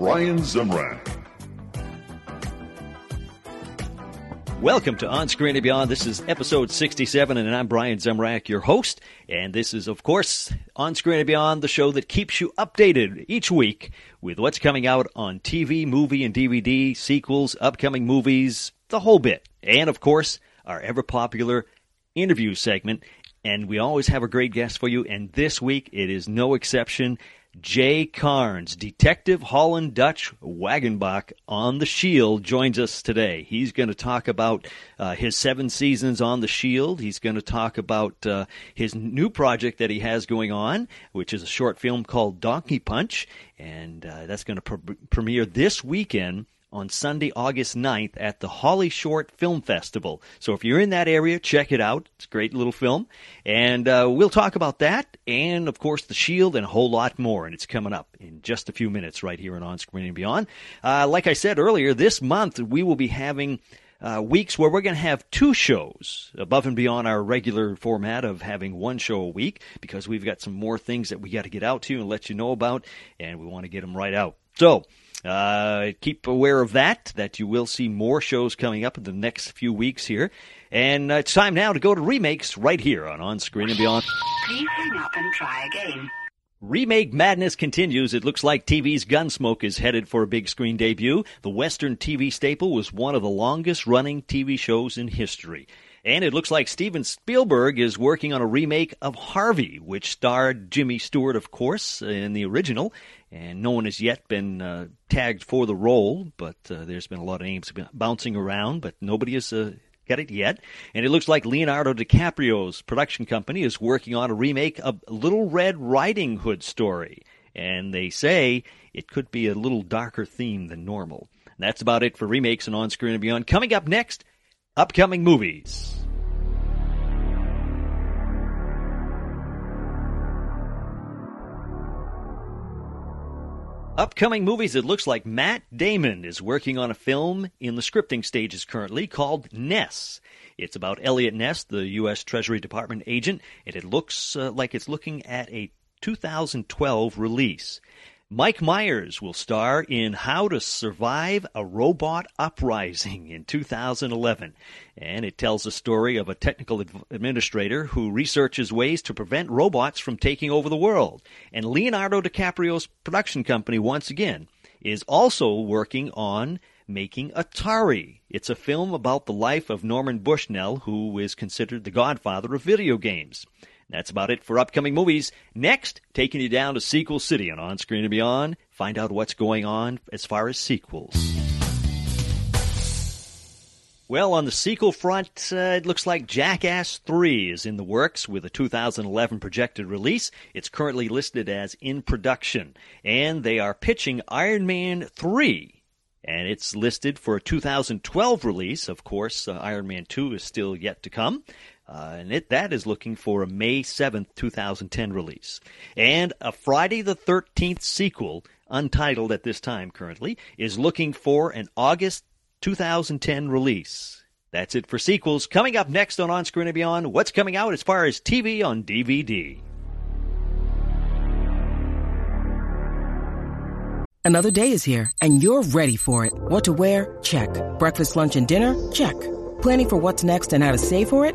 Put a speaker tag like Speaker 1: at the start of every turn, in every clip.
Speaker 1: Brian Zemrak.
Speaker 2: Welcome to On Screen and Beyond. This is episode 67, and I'm Brian Zemrak, your host. And this is, of course, On Screen and Beyond, the show that keeps you updated each week with what's coming out on TV, movie, and DVD, sequels, upcoming movies, the whole bit. And, of course, our ever popular interview segment. And we always have a great guest for you, and this week it is no exception. Jay Karnes, Detective Holland Dutch Wagenbach on The Shield, joins us today. He's going to talk about uh, his seven seasons on The Shield. He's going to talk about uh, his new project that he has going on, which is a short film called Donkey Punch, and uh, that's going to pre- premiere this weekend on Sunday, August 9th at the Holly Short Film Festival. So if you're in that area, check it out. It's a great little film. And uh, we'll talk about that and, of course, The Shield and a whole lot more. And it's coming up in just a few minutes right here on On Screen and Beyond. Uh, like I said earlier, this month we will be having uh, weeks where we're going to have two shows above and beyond our regular format of having one show a week because we've got some more things that we got to get out to you and let you know about, and we want to get them right out. So, uh, keep aware of that, that you will see more shows coming up in the next few weeks here. And uh, it's time now to go to remakes right here on On Screen and Beyond.
Speaker 3: Please hang up and try again.
Speaker 2: Remake madness continues. It looks like TV's Gunsmoke is headed for a big screen debut. The Western TV staple was one of the longest running TV shows in history. And it looks like Steven Spielberg is working on a remake of Harvey, which starred Jimmy Stewart, of course, in the original. And no one has yet been uh, tagged for the role, but uh, there's been a lot of names bouncing around, but nobody has uh, got it yet. And it looks like Leonardo DiCaprio's production company is working on a remake of Little Red Riding Hood story. And they say it could be a little darker theme than normal. And that's about it for remakes and on screen and beyond. Coming up next, upcoming movies. Upcoming movies, it looks like Matt Damon is working on a film in the scripting stages currently called Ness. It's about Eliot Ness, the U.S. Treasury Department agent, and it looks uh, like it's looking at a 2012 release. Mike Myers will star in How to Survive a Robot Uprising in 2011. And it tells the story of a technical administrator who researches ways to prevent robots from taking over the world. And Leonardo DiCaprio's production company, once again, is also working on making Atari. It's a film about the life of Norman Bushnell, who is considered the godfather of video games. That's about it for upcoming movies. Next, taking you down to Sequel City on On Screen and Beyond. Find out what's going on as far as sequels. Well, on the sequel front, uh, it looks like Jackass 3 is in the works with a 2011 projected release. It's currently listed as in production. And they are pitching Iron Man 3. And it's listed for a 2012 release. Of course, uh, Iron Man 2 is still yet to come. Uh, and it, that is looking for a May 7th, 2010 release. And a Friday the 13th sequel, untitled at this time currently, is looking for an August 2010 release. That's it for sequels. Coming up next on On Screen and Beyond, what's coming out as far as TV on DVD.
Speaker 4: Another day is here, and you're ready for it. What to wear? Check. Breakfast, lunch, and dinner? Check. Planning for what's next and how to save for it?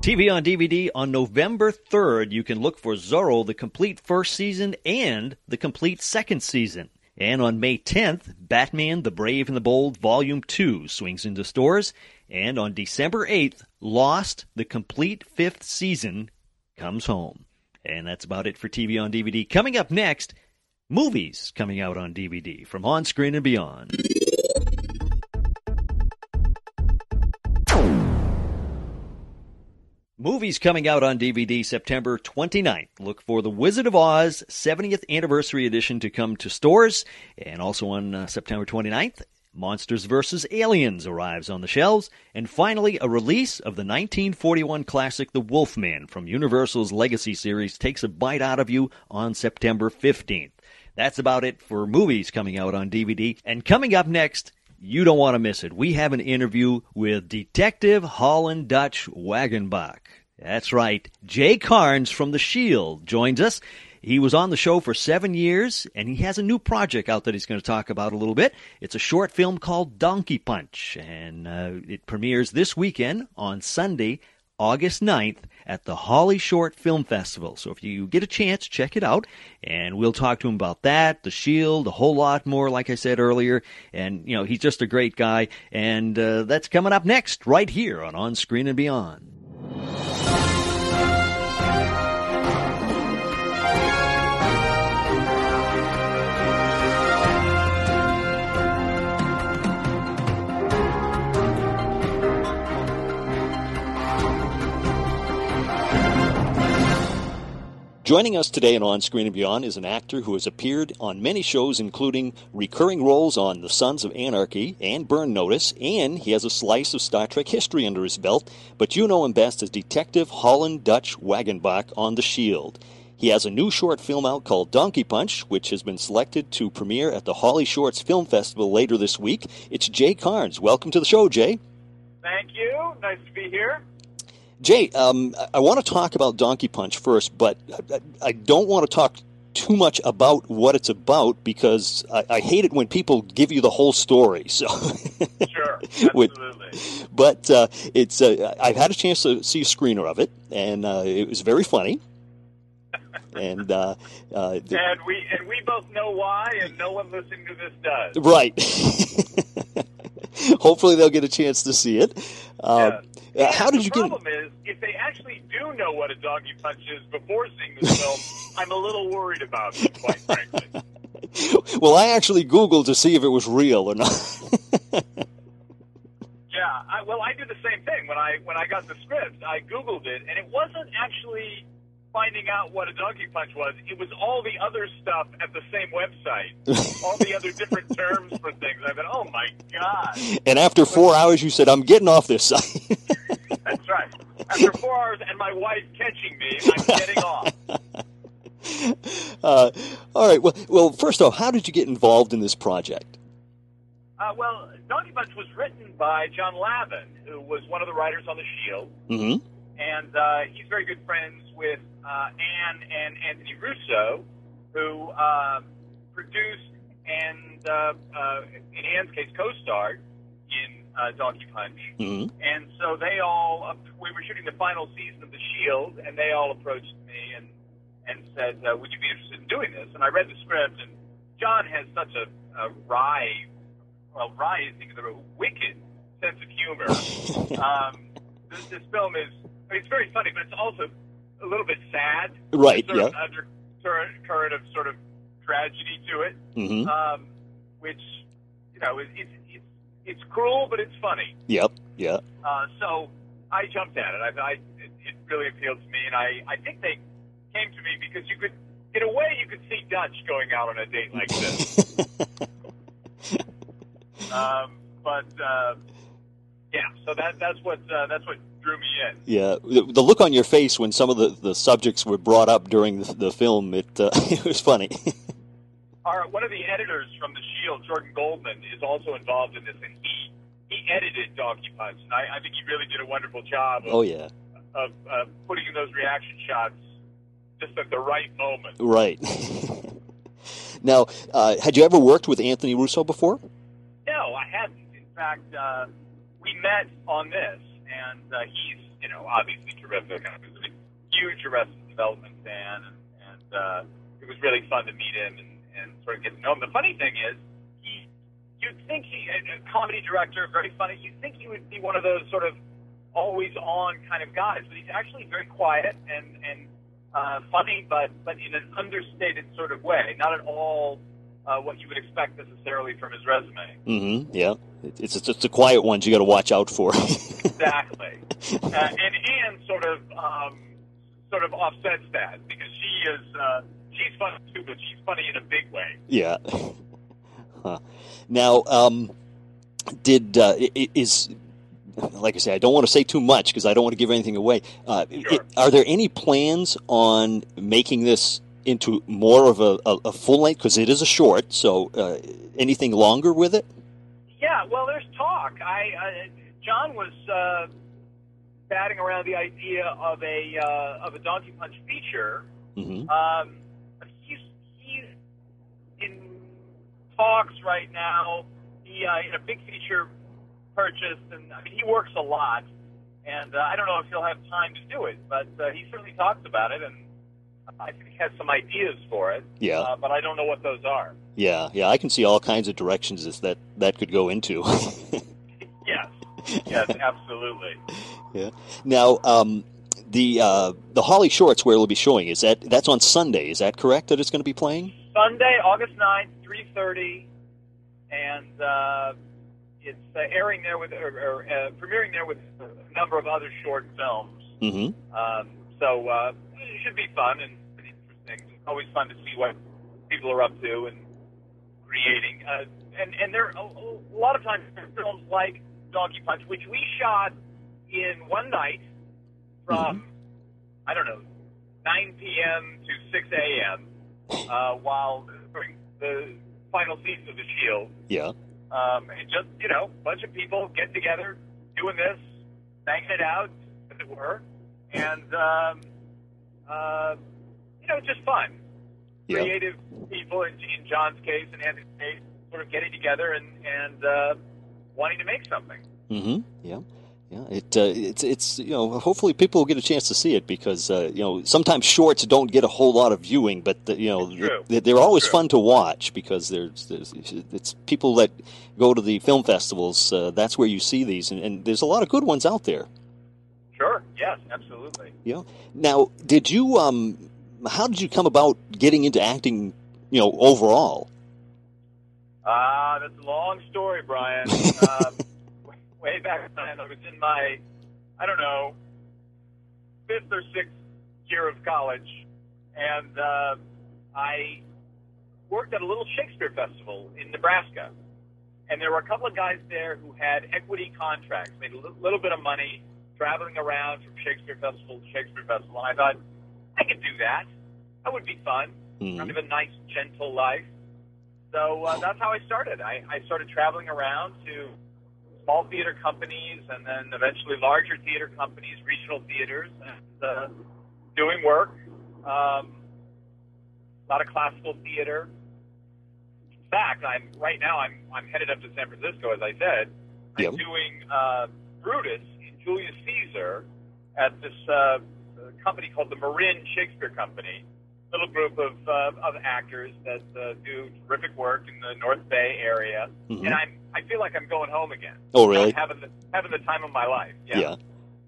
Speaker 2: TV on DVD on November 3rd, you can look for Zorro, the complete first season and the complete second season. And on May 10th, Batman the Brave and the Bold Volume 2 swings into stores. And on December 8th, Lost, the complete fifth season, comes home. And that's about it for TV on DVD. Coming up next, movies coming out on DVD from On Screen and Beyond. Movies coming out on DVD September 29th. Look for The Wizard of Oz 70th Anniversary Edition to come to stores. And also on uh, September 29th, Monsters vs. Aliens arrives on the shelves. And finally, a release of the 1941 classic The Wolfman from Universal's Legacy series takes a bite out of you on September 15th. That's about it for movies coming out on DVD. And coming up next, you don't want to miss it. We have an interview with Detective Holland Dutch Wagenbach. That's right. Jay Karnes from The Shield joins us. He was on the show for seven years, and he has a new project out that he's going to talk about a little bit. It's a short film called Donkey Punch, and uh, it premieres this weekend on Sunday, August 9th at the Holly Short Film Festival. So if you get a chance, check it out. And we'll talk to him about that, The Shield, a whole lot more, like I said earlier. And, you know, he's just a great guy. And uh, that's coming up next, right here on On Screen and Beyond. Joining us today on On Screen and Beyond is an actor who has appeared on many shows, including recurring roles on The Sons of Anarchy and Burn Notice, and he has a slice of Star Trek history under his belt, but you know him best as Detective Holland Dutch Wagenbach on The Shield. He has a new short film out called Donkey Punch, which has been selected to premiere at the Holly Shorts Film Festival later this week. It's Jay Karnes. Welcome to the show, Jay.
Speaker 5: Thank you. Nice to be here.
Speaker 2: Jay, um, I want to talk about Donkey Punch first, but I don't want to talk too much about what it's about because I, I hate it when people give you the whole story. So,
Speaker 5: sure, absolutely.
Speaker 2: but uh, it's uh, I've had a chance to see a screener of it, and uh, it was very funny. And uh, uh,
Speaker 5: and we and we both know why, and no one listening to this does.
Speaker 2: Right. Hopefully, they'll get a chance to see it. Uh,
Speaker 5: yeah.
Speaker 2: how did
Speaker 5: the
Speaker 2: you get?
Speaker 5: The problem is, if they actually do know what a donkey punch is before seeing this film, I'm a little worried about it, quite frankly.
Speaker 2: well, I actually Googled to see if it was real or not.
Speaker 5: yeah, I, well, I did the same thing when I when I got the script. I Googled it, and it wasn't actually finding out what a donkey punch was. It was all the other stuff at the same website, all the other different terms for things. I thought, oh my god!
Speaker 2: And after four hours, you said, "I'm getting off this site."
Speaker 5: That's right. After four hours and my wife catching me, I'm getting off.
Speaker 2: Uh, all right. Well, well, first off, how did you get involved in this project?
Speaker 5: Uh, well, Donkey Punch was written by John Lavin, who was one of the writers on The Shield,
Speaker 2: mm-hmm.
Speaker 5: And uh, he's very good friends with uh, Anne and Anthony Russo, who uh, produced and, uh, uh, in Anne's case, co-starred in uh, Donkey Punch.
Speaker 2: Mm-hmm.
Speaker 5: And so they all, uh, we were shooting the final season of The Shield, and they all approached me and and said, uh, "Would you be interested in doing this?" And I read the script, and John has such a, a wry, well, wry is a wicked sense of humor. um, this, this film is, it's very funny, but it's also a little bit sad.
Speaker 2: Right.
Speaker 5: There's
Speaker 2: Yeah.
Speaker 5: An undercurrent current of sort of tragedy to it,
Speaker 2: Mm-hmm.
Speaker 5: um, which you know, it, it's it's it's cruel, but it's funny.
Speaker 2: Yep. Yeah.
Speaker 5: Uh, so I jumped at it. I, I it, it really appealed to me, and I I think they came to me because you could, in a way, you could see Dutch going out on a date like this. um, but uh, yeah, so that that's what uh, that's what drew me in.
Speaker 2: Yeah, the, look on your face when some of the, the subjects were brought up during the, the film, it uh, it was funny.
Speaker 5: Our one of the editors from the Shield, Jordan Goldman, is also involved in this, and he he edited Donkey Punch, and I, I think he really did a wonderful job of,
Speaker 2: oh yeah,
Speaker 5: of uh, putting in those reaction shots just at the right moment.
Speaker 2: right. now, uh, had you ever worked with Anthony Russo before?
Speaker 5: No, I hadn't. In fact, uh, we met on this, and uh, he's, you know, obviously terrific. I was a huge Arrested Development fan, and, and uh, it was really fun to meet him and, and sort of get to know him. The funny thing is, he you'd think he a comedy director, very funny. You'd think he would be one of those sort of always on kind of guys, but he's actually very quiet and and uh, funny, but but in an understated sort of way, not at all uh, what you would expect necessarily from his resume.
Speaker 2: Mm-hmm. Yeah. It- It's just the quiet ones you got to watch out for.
Speaker 5: Exactly, uh, and Anne sort of um, sort of offsets that because she is uh, she's funny too, but she's funny in a big way.
Speaker 2: yeah. Huh. Now, um, did uh, is like I say, I don't want to say too much because I don't want to give anything away. Uh,
Speaker 5: Sure.
Speaker 2: i- are there any plans on making this into more of a, a, a full length? Because it is a short, so uh, anything longer with it?
Speaker 5: Yeah, well, there's talk. I uh, John was uh, batting around the idea of a uh, of a Donkey Punch feature.
Speaker 2: hmm
Speaker 5: Um, he's he's in talks right now. He uh, in a big feature purchase, and I mean he works a lot, and uh, I don't know if he'll have time to do it, but uh, he certainly talks about it, and I think he has some ideas for it.
Speaker 2: Yeah.
Speaker 5: uh, but I don't know what those are.
Speaker 2: Yeah, yeah, I can see all kinds of directions this, that that could go into.
Speaker 5: Yes, yes, absolutely.
Speaker 2: yeah. Now, um, the uh, the Holly Shorts where it'll be showing is that that's on Sunday. Is that correct? That it's going to be playing?
Speaker 5: Sunday, August 9th, 3.30, and uh, it's uh, airing there with, or, or uh, premiering there with a number of other short films.
Speaker 2: Mm-hmm.
Speaker 5: Um, so uh, should be fun and pretty interesting. It's always fun to see what people are up to and creating. Uh, and and there a, a lot of times films like Donkey Punch, which we shot in one night from I don't know 9 p.m. to 6 a.m. Uh, while during the final season of The Shield.
Speaker 2: Yeah.
Speaker 5: Um, and just, you know, a bunch of people get together, doing this, banging it out, as it were, and, um, uh, you know, just fun.
Speaker 2: Yeah.
Speaker 5: Creative people, in, in John's case and Anthony's case, sort of getting together and, and uh, wanting to make something.
Speaker 2: Mm-hmm. Yeah. Yeah. It uh, it's it's you know hopefully people will get a chance to see it because uh, you know sometimes shorts don't get a whole lot of viewing, but the, you know they, they're always fun to watch because there's, there's it's people that go to the film festivals. Uh, that's where you see these, and, and there's a lot of good ones out there.
Speaker 5: Yes, absolutely.
Speaker 2: Yeah. Now, did you um how did you come about getting into acting? You know, overall.
Speaker 5: Ah, that's a long story, Brian. um, way back when I was in my, I don't know, fifth or sixth year of college, and uh, I worked at a little Shakespeare festival in Nebraska. And there were a couple of guys there who had equity contracts, made a little bit of money traveling around from Shakespeare festival to Shakespeare festival. And I thought, I could do that. That would be fun.
Speaker 2: Mhm.
Speaker 5: Kind of a nice, gentle life. So uh, that's how I started. I, I started traveling around to small theater companies and then eventually larger theater companies, regional theaters, and uh, doing work. Um, a lot of classical theater. In fact, I'm right now. I'm I'm headed up to San Francisco, as I said. I'm
Speaker 2: Yep.
Speaker 5: doing uh, Brutus Julius Caesar at this uh, company called the Marin Shakespeare Company little group of uh, of actors that uh, do terrific work in the North Bay area,
Speaker 2: Mhm.
Speaker 5: and I'm I feel like I'm going home again.
Speaker 2: Oh, really?
Speaker 5: I'm having the having the time of my life. Yeah.
Speaker 2: Yeah.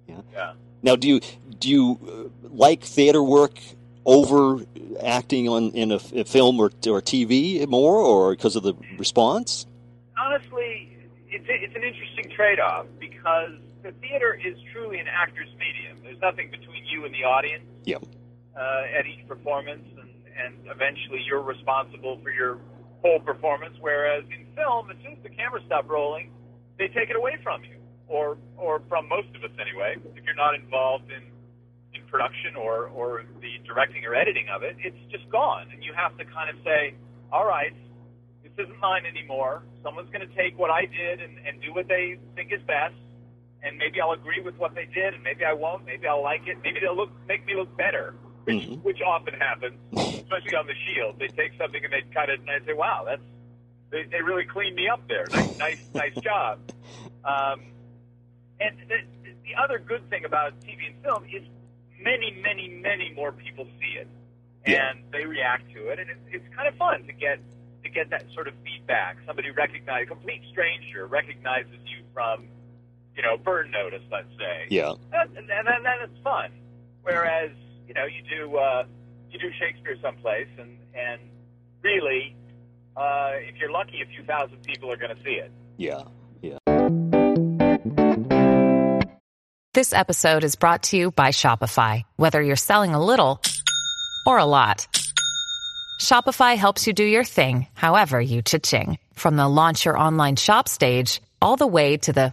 Speaker 2: Yeah.
Speaker 5: Yeah.
Speaker 2: Now, do you do you uh, like theater work over acting on in a, a film or or TV more, or because of the response?
Speaker 5: Honestly, it's it's an interesting trade-off because the theater is truly an actor's medium. There's nothing between you and the audience.
Speaker 2: Yep.
Speaker 5: uh, at each performance, and, and eventually you're responsible for your whole performance. Whereas in film, as soon as the camera stops rolling, they take it away from you, or or from most of us anyway. If you're not involved in in production or or the directing or editing of it, it's just gone, and you have to kind of say, all right. This isn't mine anymore. Someone's going to take what I did and, and do what they think is best, and maybe I'll agree with what they did, and maybe I won't. Maybe I'll like it. Maybe they'll look make me look better, which
Speaker 2: Mhm.
Speaker 5: which often happens, especially on the Shield. They take something and they cut it, and I say, "Wow, that's they, they really cleaned me up there. Nice, nice, nice job." Um, and the, the other good thing about TV and film is many, many, many more people see it.
Speaker 2: Yeah.
Speaker 5: and they react to it, and it's, it's kind of fun to get to get that sort of feedback. Somebody recognize a complete stranger recognizes you from, you know, Burn Notice, let's say,
Speaker 2: Yeah.
Speaker 5: and, and, and then it's fun. Whereas you know you do uh, you do Shakespeare someplace, and and really, uh, if you're lucky, a few thousand people are going to see it.
Speaker 2: Yeah. Yeah.
Speaker 6: This episode is brought to you by Shopify. Whether you're selling a little or a lot, Shopify helps you do your thing, however you cha-ching. From the launch your online shop stage, all the way to the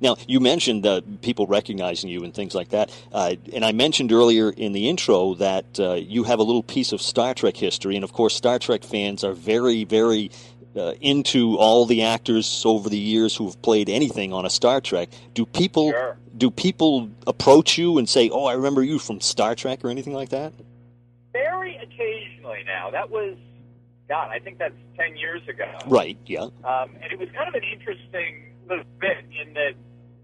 Speaker 2: Now, you mentioned uh, people recognizing you and things like that. Uh, and I mentioned earlier in the intro that uh, you have a little piece of Star Trek history. And of course, Star Trek fans are very, very uh, into all the actors over the years who have played anything on a Star Trek. Do people
Speaker 5: Sure.
Speaker 2: do people approach you and say, "Oh, I remember you from Star Trek" or anything like that?
Speaker 5: Very occasionally now. That was, God, I think that's 10 years ago.
Speaker 2: Right. Yeah.
Speaker 5: Um, and it was kind of an interesting little bit in that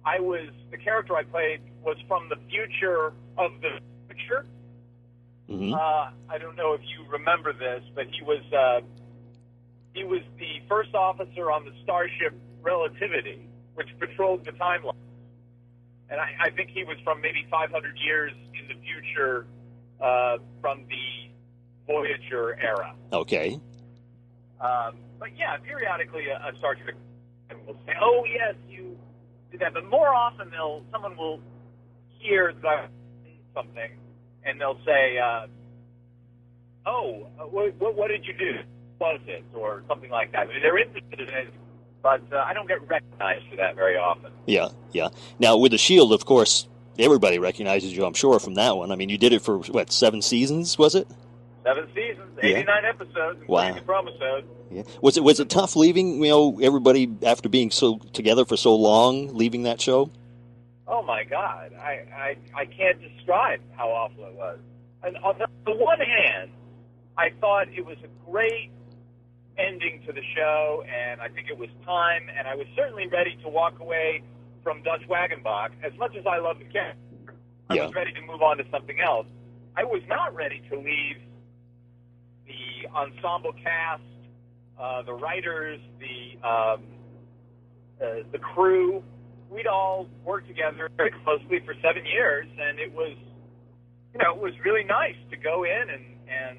Speaker 5: I was, the character I played was from the future of the future.
Speaker 2: hmm
Speaker 5: Uh, I don't know if you remember this, but he was, uh, he was the first officer on the starship Relativity, which patrolled the timeline. And I, I think he was from maybe 500 years in the future uh, from the Voyager era.
Speaker 2: Okay.
Speaker 5: Um, but yeah, periodically a, a Star Trek will say, "Oh yes, you did that," but more often they'll someone will hear something, and they'll say, uh, "Oh, uh, what, what, what did you do? Was it?" or something like that. I mean, they're interested in it, but uh, I don't get recognized for that very often.
Speaker 2: Yeah. Yeah. Now with the Shield, of course, everybody recognizes you. I'm sure from that one. I mean, you did it for what seven seasons? Was it?
Speaker 5: Seven seasons,
Speaker 2: Yeah.
Speaker 5: 89 episodes,
Speaker 2: Wow.
Speaker 5: the promosode.
Speaker 2: Yeah. Was it was it tough leaving? You know, everybody after being so together for so long, leaving that show.
Speaker 5: Oh my God, I, I I can't describe how awful it was. And on the, the one hand, I thought it was a great ending to the show, and I think it was time, and I was certainly ready to walk away from Dutch Wagenbach. As much as I love the character, I
Speaker 2: Yeah.
Speaker 5: was ready to move on to something else. I was not ready to leave the ensemble cast, uh, the writers, the um, uh, the crew. We'd all worked together very closely for seven years, and it was, you know, it was really nice to go in and and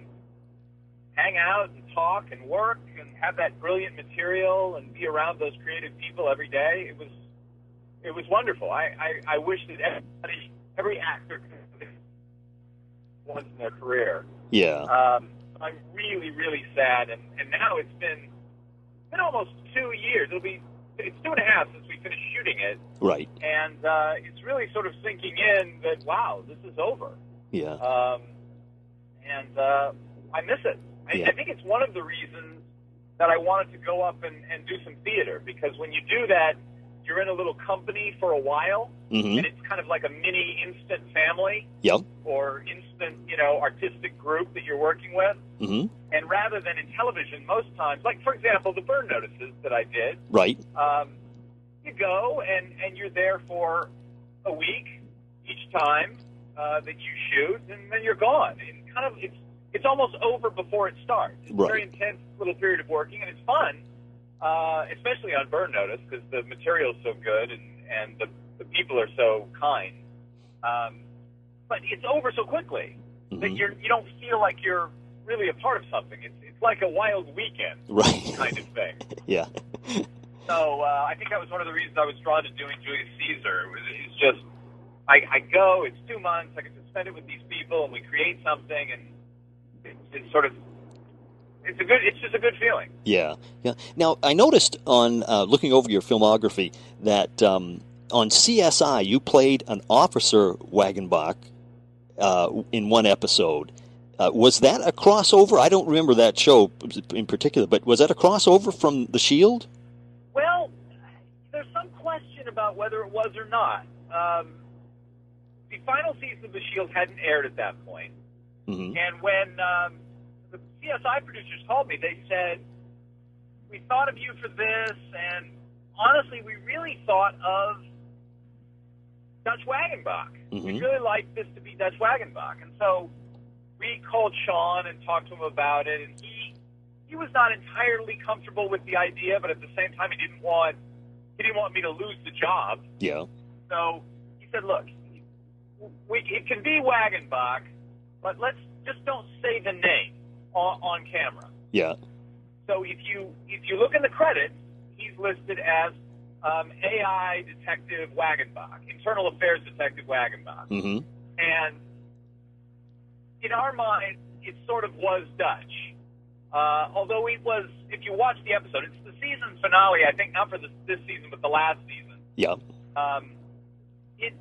Speaker 5: hang out and talk and work and have that brilliant material and be around those creative people every day. It was it was wonderful. I I, I wish that everybody, every actor could have this once in their career.
Speaker 2: Yeah.
Speaker 5: Um, I'm really, really sad, and, and now it's been been almost two years. It'll be it's two and a half since we finished shooting it,
Speaker 2: Right.
Speaker 5: and uh, it's really sort of sinking in that wow, this is over.
Speaker 2: Yeah.
Speaker 5: Um, and uh, I miss it. I,
Speaker 2: Yeah.
Speaker 5: I think it's one of the reasons that I wanted to go up and, and do some theater because when you do that, you're in a little company for a while,
Speaker 2: hmm
Speaker 5: and it's kind of like a mini instant family
Speaker 2: Yep.
Speaker 5: or instant, you know, artistic group that you're working with.
Speaker 2: hmm
Speaker 5: And rather than in television, most times, like for example, the burn notices that I did,
Speaker 2: Right.
Speaker 5: um, you go and and you're there for a week each time uh, that you shoot, and then you're gone. And kind of it's it's almost over before it starts. It's a very intense little period of working, and it's fun, uh, especially on burn notice because the material's so good and and the the people are so kind. Um, but it's over so quickly that
Speaker 2: Mhm.
Speaker 5: you're you don't feel like you're really a part of something. It's it's like a wild weekend
Speaker 2: Right.
Speaker 5: kind of thing.
Speaker 2: yeah.
Speaker 5: So uh, I think that was one of the reasons I was drawn to doing Julius Caesar. It was, it's just I, I go, it's two months, I get to spend it with these people, and we create something, and it's, it's sort of it's a good, it's just a good feeling.
Speaker 2: Yeah, yeah. Now I noticed on uh, looking over your filmography that um, on CSI you played an officer Wagenbach uh, in one episode. Uh, was that a crossover? I don't remember that show in particular, but was that a crossover from The Shield?
Speaker 5: Well, there's some question about whether it was or not. Um, the final season of The Shield hadn't aired at that point.
Speaker 2: hmm
Speaker 5: And when um, CSI producers called me, they said, "We thought of you for this, and honestly, we really thought of Dutch Wagenbach. We
Speaker 2: Mhm.
Speaker 5: really liked this to be Dutch Wagenbach." And so we called Shawn and talked to him about it, and he he was not entirely comfortable with the idea, but at the same time, he didn't want he didn't want me to lose the job.
Speaker 2: Yeah.
Speaker 5: So he said, "Look, we, it can be Wagenbach, but let's just don't say the name on, on camera."
Speaker 2: Yeah.
Speaker 5: So if you if you look in the credits, he's listed as um, AI Detective Wagenbach, Internal Affairs Detective Wagenbach,
Speaker 2: hmm
Speaker 5: and in our mind, it sort of was Dutch. Uh, although it was, if you watch the episode, it's the season finale. I think not for this, this season, but the last season
Speaker 2: Yeah.
Speaker 5: um, it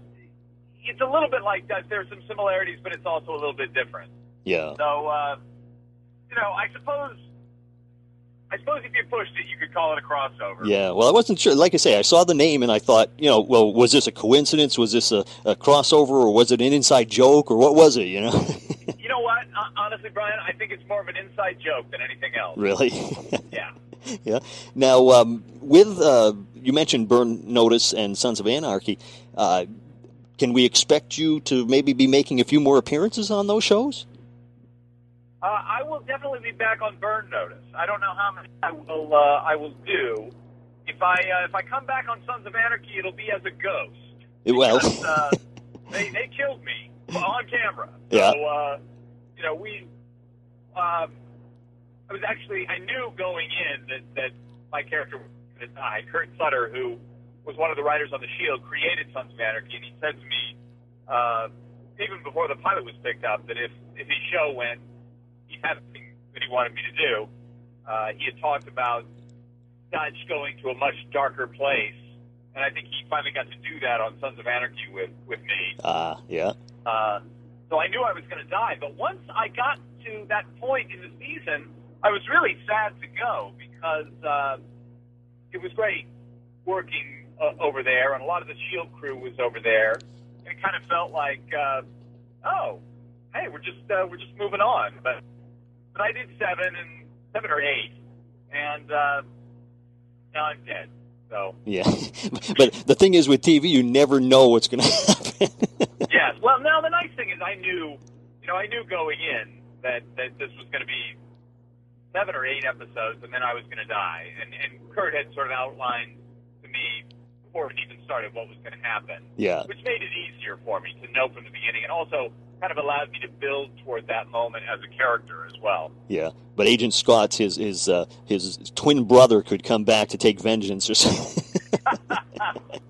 Speaker 5: it's a little bit like Dutch. There's some similarities, but it's also a little bit different.
Speaker 2: Yeah.
Speaker 5: So, uh, you know, I suppose, I suppose if you pushed it, you could call it a crossover.
Speaker 2: Yeah, well, I wasn't sure. Like I say, I saw the name and I thought, you know, well, was this a coincidence? Was this a, a crossover, or was it an inside joke, or what was it? You know,
Speaker 5: You know what? Honestly, Brian, I think it's more of an inside joke than anything else.
Speaker 2: really?
Speaker 5: Yeah.
Speaker 2: yeah. Now, um, with uh, you mentioned Burn Notice and Sons of Anarchy, uh, can we expect you to maybe be making a few more appearances on those shows?
Speaker 5: I will definitely be back on Burn Notice. I don't know how many I will. Uh, I will do. If I uh, if I come back on Sons of Anarchy, it'll be as a ghost.
Speaker 2: It
Speaker 5: Because, uh, they they killed me on camera.
Speaker 2: Yeah.
Speaker 5: So uh, you know we. Um, I was actually I knew going in that that my character was going to. Kurt Sutter, who was one of the writers on the Shield, created Sons of Anarchy, and he said to me uh, even before the pilot was picked up that if if his show went, he had something that he wanted me to do. Uh, he had talked about Dutch going to a much darker place, and I think he finally got to do that on Sons of Anarchy with with me.
Speaker 2: ah, yeah,
Speaker 5: Uh, so I knew I was going to die. But once I got to that point in the season, I was really sad to go because uh, it was great working uh, over there, and a lot of the Shield crew was over there. And it kind of felt like, uh, oh, hey, we're just uh, we're just moving on. But but I did seven and seven or eight, and uh, now I'm dead. So
Speaker 2: yeah. but the thing is, with TV, you never know what's going to happen.
Speaker 5: yes. Well, now the nice thing is, I knew, you know, I knew going in that that this was going to be seven or eight episodes, and then I was going to die. And and Kurt had sort of outlined to me before it even started what was going to happen,
Speaker 2: yeah,
Speaker 5: which made it easier for me to know from the beginning, and also kind of allowed me to build toward that moment as a character as well.
Speaker 2: yeah. But Agent Scott's his his uh, his twin brother could come back to take vengeance or something.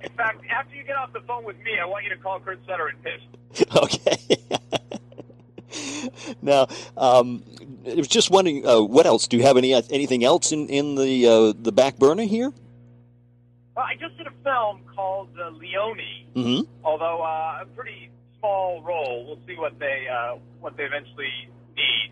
Speaker 5: In fact, after you get off the phone with me, I want you to call Kurt Sutter and pitch.
Speaker 2: okay. now, um, I was just wondering, uh, what else? Do you have any anything else in in the uh, the back burner here?
Speaker 5: Well, I just did a film called uh, Leonie.
Speaker 2: hmm
Speaker 5: although uh, a pretty small role. We'll see what they uh, what they eventually need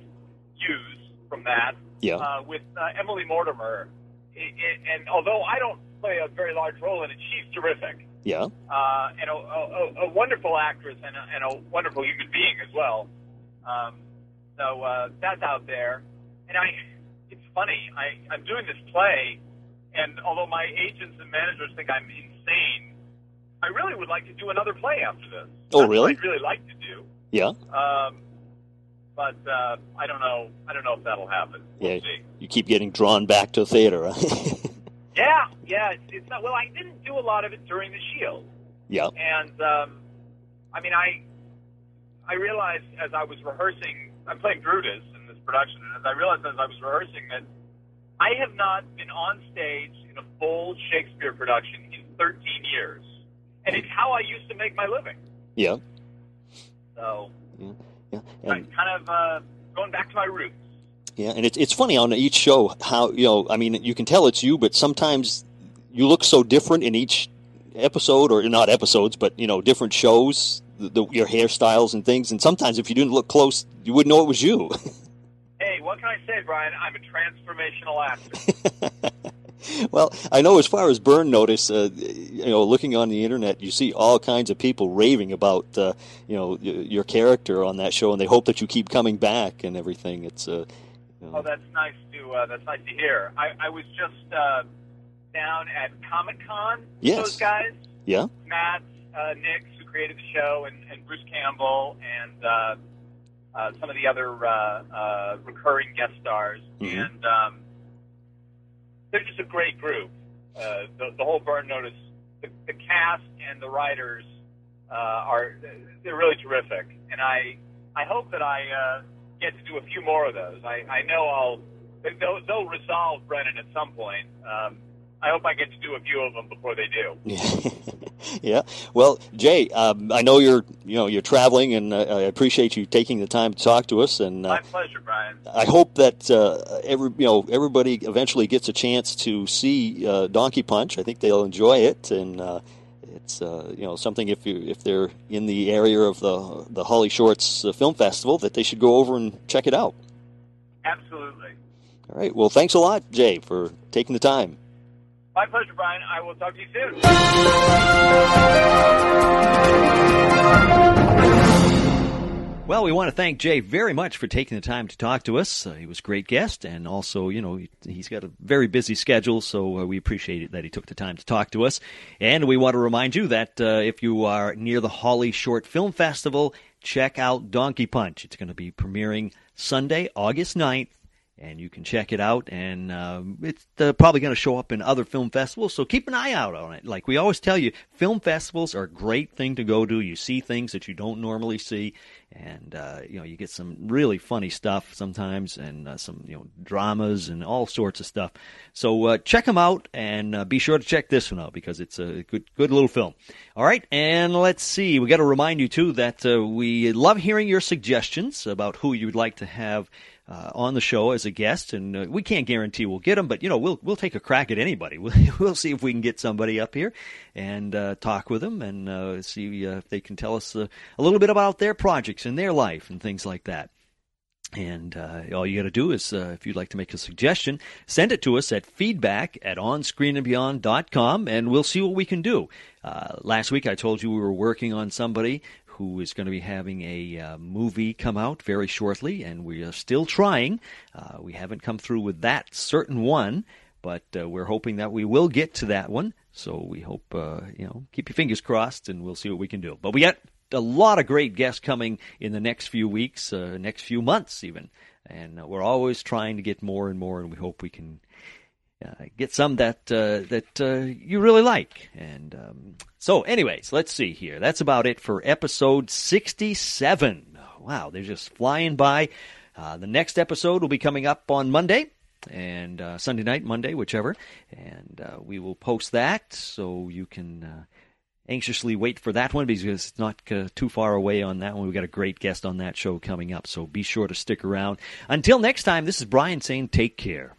Speaker 5: use from that.
Speaker 2: Yeah.
Speaker 5: Uh, with uh, Emily Mortimer, I I and although I don't play a very large role in it, she's terrific
Speaker 2: Yeah.
Speaker 5: uh, and a, a, a wonderful actress and a, and a wonderful human being as well. Um, so uh, that's out there, and I. It's funny. I I'm doing this play, and although my agents and managers think I'm insane, I really would like to do another play after this.
Speaker 2: Oh,
Speaker 5: That's
Speaker 2: really?
Speaker 5: I'd really like to do.
Speaker 2: Yeah.
Speaker 5: Um, but uh, I don't know. I don't know if that'll happen. We'll
Speaker 2: Yeah.
Speaker 5: see.
Speaker 2: You keep getting drawn back to theater. huh?
Speaker 5: Yeah, yeah. It's, it's not. Well, I didn't do a lot of it during the Shield.
Speaker 2: yeah.
Speaker 5: And um, I mean, I I realized as I was rehearsing, I'm playing Brutus in this production, and as I realized as I was rehearsing that I have not been on stage in a full Shakespeare production in 13 years, and it's how I used to make my living.
Speaker 2: Yeah.
Speaker 5: So
Speaker 2: Yeah.
Speaker 5: I'm
Speaker 2: And,
Speaker 5: kind of uh, going back to my roots.
Speaker 2: yeah. And it's it's funny on each show how you know. I mean, you can tell it's you, but sometimes you look so different in each episode, or not episodes, but you know, different shows. The, the, your hairstyles and things, and sometimes if you didn't look close, you wouldn't know it was you.
Speaker 5: Hey, what can I say, Brian? I'm a transformational actor.
Speaker 2: well, I know as far as burn notice, uh, you know, looking on the internet, you see all kinds of people raving about, uh, you know, your character on that show, and they hope that you keep coming back and everything. It's uh,
Speaker 5: you know. oh, that's nice to uh, that's nice to hear. I, I was just uh, down at Comic Con.
Speaker 2: Yes,
Speaker 5: those guys.
Speaker 2: Yeah,
Speaker 5: Matt, uh, Nix, who created the show, and, and Bruce Campbell, and uh, uh, some of the other uh, uh, recurring guest stars,
Speaker 2: mm-hmm.
Speaker 5: and um, they're just a great group. Uh, the, the whole Burn Notice, the, the cast and the writers uh, are they're really terrific, and I I hope that I uh, get to do a few more of those. I, I know I'll they'll, they'll resolve Brennen at some point. Um, I hope I get to do a few of them before they
Speaker 2: do. yeah. Well, Jay, um, I know you're you know you're traveling, and uh, I appreciate you taking the time to talk to us. And
Speaker 5: uh, my pleasure, Brian.
Speaker 2: I hope that uh, every you know everybody eventually gets a chance to see uh, Donkey Punch. I think they'll enjoy it, and uh, it's uh, you know something if you if they're in the area of the the Holly Shorts Film Festival that they should go over and check it out.
Speaker 5: Absolutely.
Speaker 2: All right. Well, thanks a lot, Jay, for taking the time.
Speaker 5: My pleasure, Brian. I will talk to you soon.
Speaker 2: Well, we want to thank Jay very much for taking the time to talk to us. Uh, he was a great guest, and also, you know, he, has got a very busy schedule, so uh, we appreciate it that he took the time to talk to us. And we want to remind you that uh, if you are near the Holly Short Film Festival, check out Donkey Punch. It's going to be premiering Sunday, August 9th and you can check it out. And uh, it's uh, probably going to show up in other film festivals, so keep an eye out on it. Like we always tell you, film festivals are a great thing to go to. You see things that you don't normally see, and uh, you know you get some really funny stuff sometimes, and uh, some you know dramas and all sorts of stuff. So uh, check them out, and uh, be sure to check this one out because it's a good good little film. All right, and let's see. We got to remind you too that we love hearing your suggestions about who you'd like to have uh, on the show as a guest, and uh, we can't guarantee we'll get them, but you know we'll we'll take a crack at anybody. We'll, we'll see if we can get somebody up here and uh, talk with them and uh, see uh, if they can tell us uh, a little bit about their and their life and things like that. And uh, all you got to do is, uh, if you'd like to make a suggestion, send it to us at feedback at onscreenandbeyond.com, and we'll see what we can do. Uh, last week I told you we were working on somebody who is going to be having a uh, movie come out very shortly, and we are still trying. Uh, we haven't come through with that certain one, but uh, we're hoping that we will get to that one. So we hope, you know, keep your fingers crossed, and we'll see what we can do. But we got a lot of great guests coming in the next few weeks, uh, next few months, even. And uh, we're always trying to get more and more, and we hope we can uh, get some that uh, that uh, you really like. And um, so, anyways, let's see here. That's about it for episode sixty-seven. Wow, they're just flying by. Uh, the next episode will be coming up on Monday and uh, Sunday night, Monday, whichever, and we will post that so you can anxiously wait for that one because it's not uh, too far away on that one. We've got a great guest on that show coming up, so be sure to stick around. Until next time, this is Brian saying take care.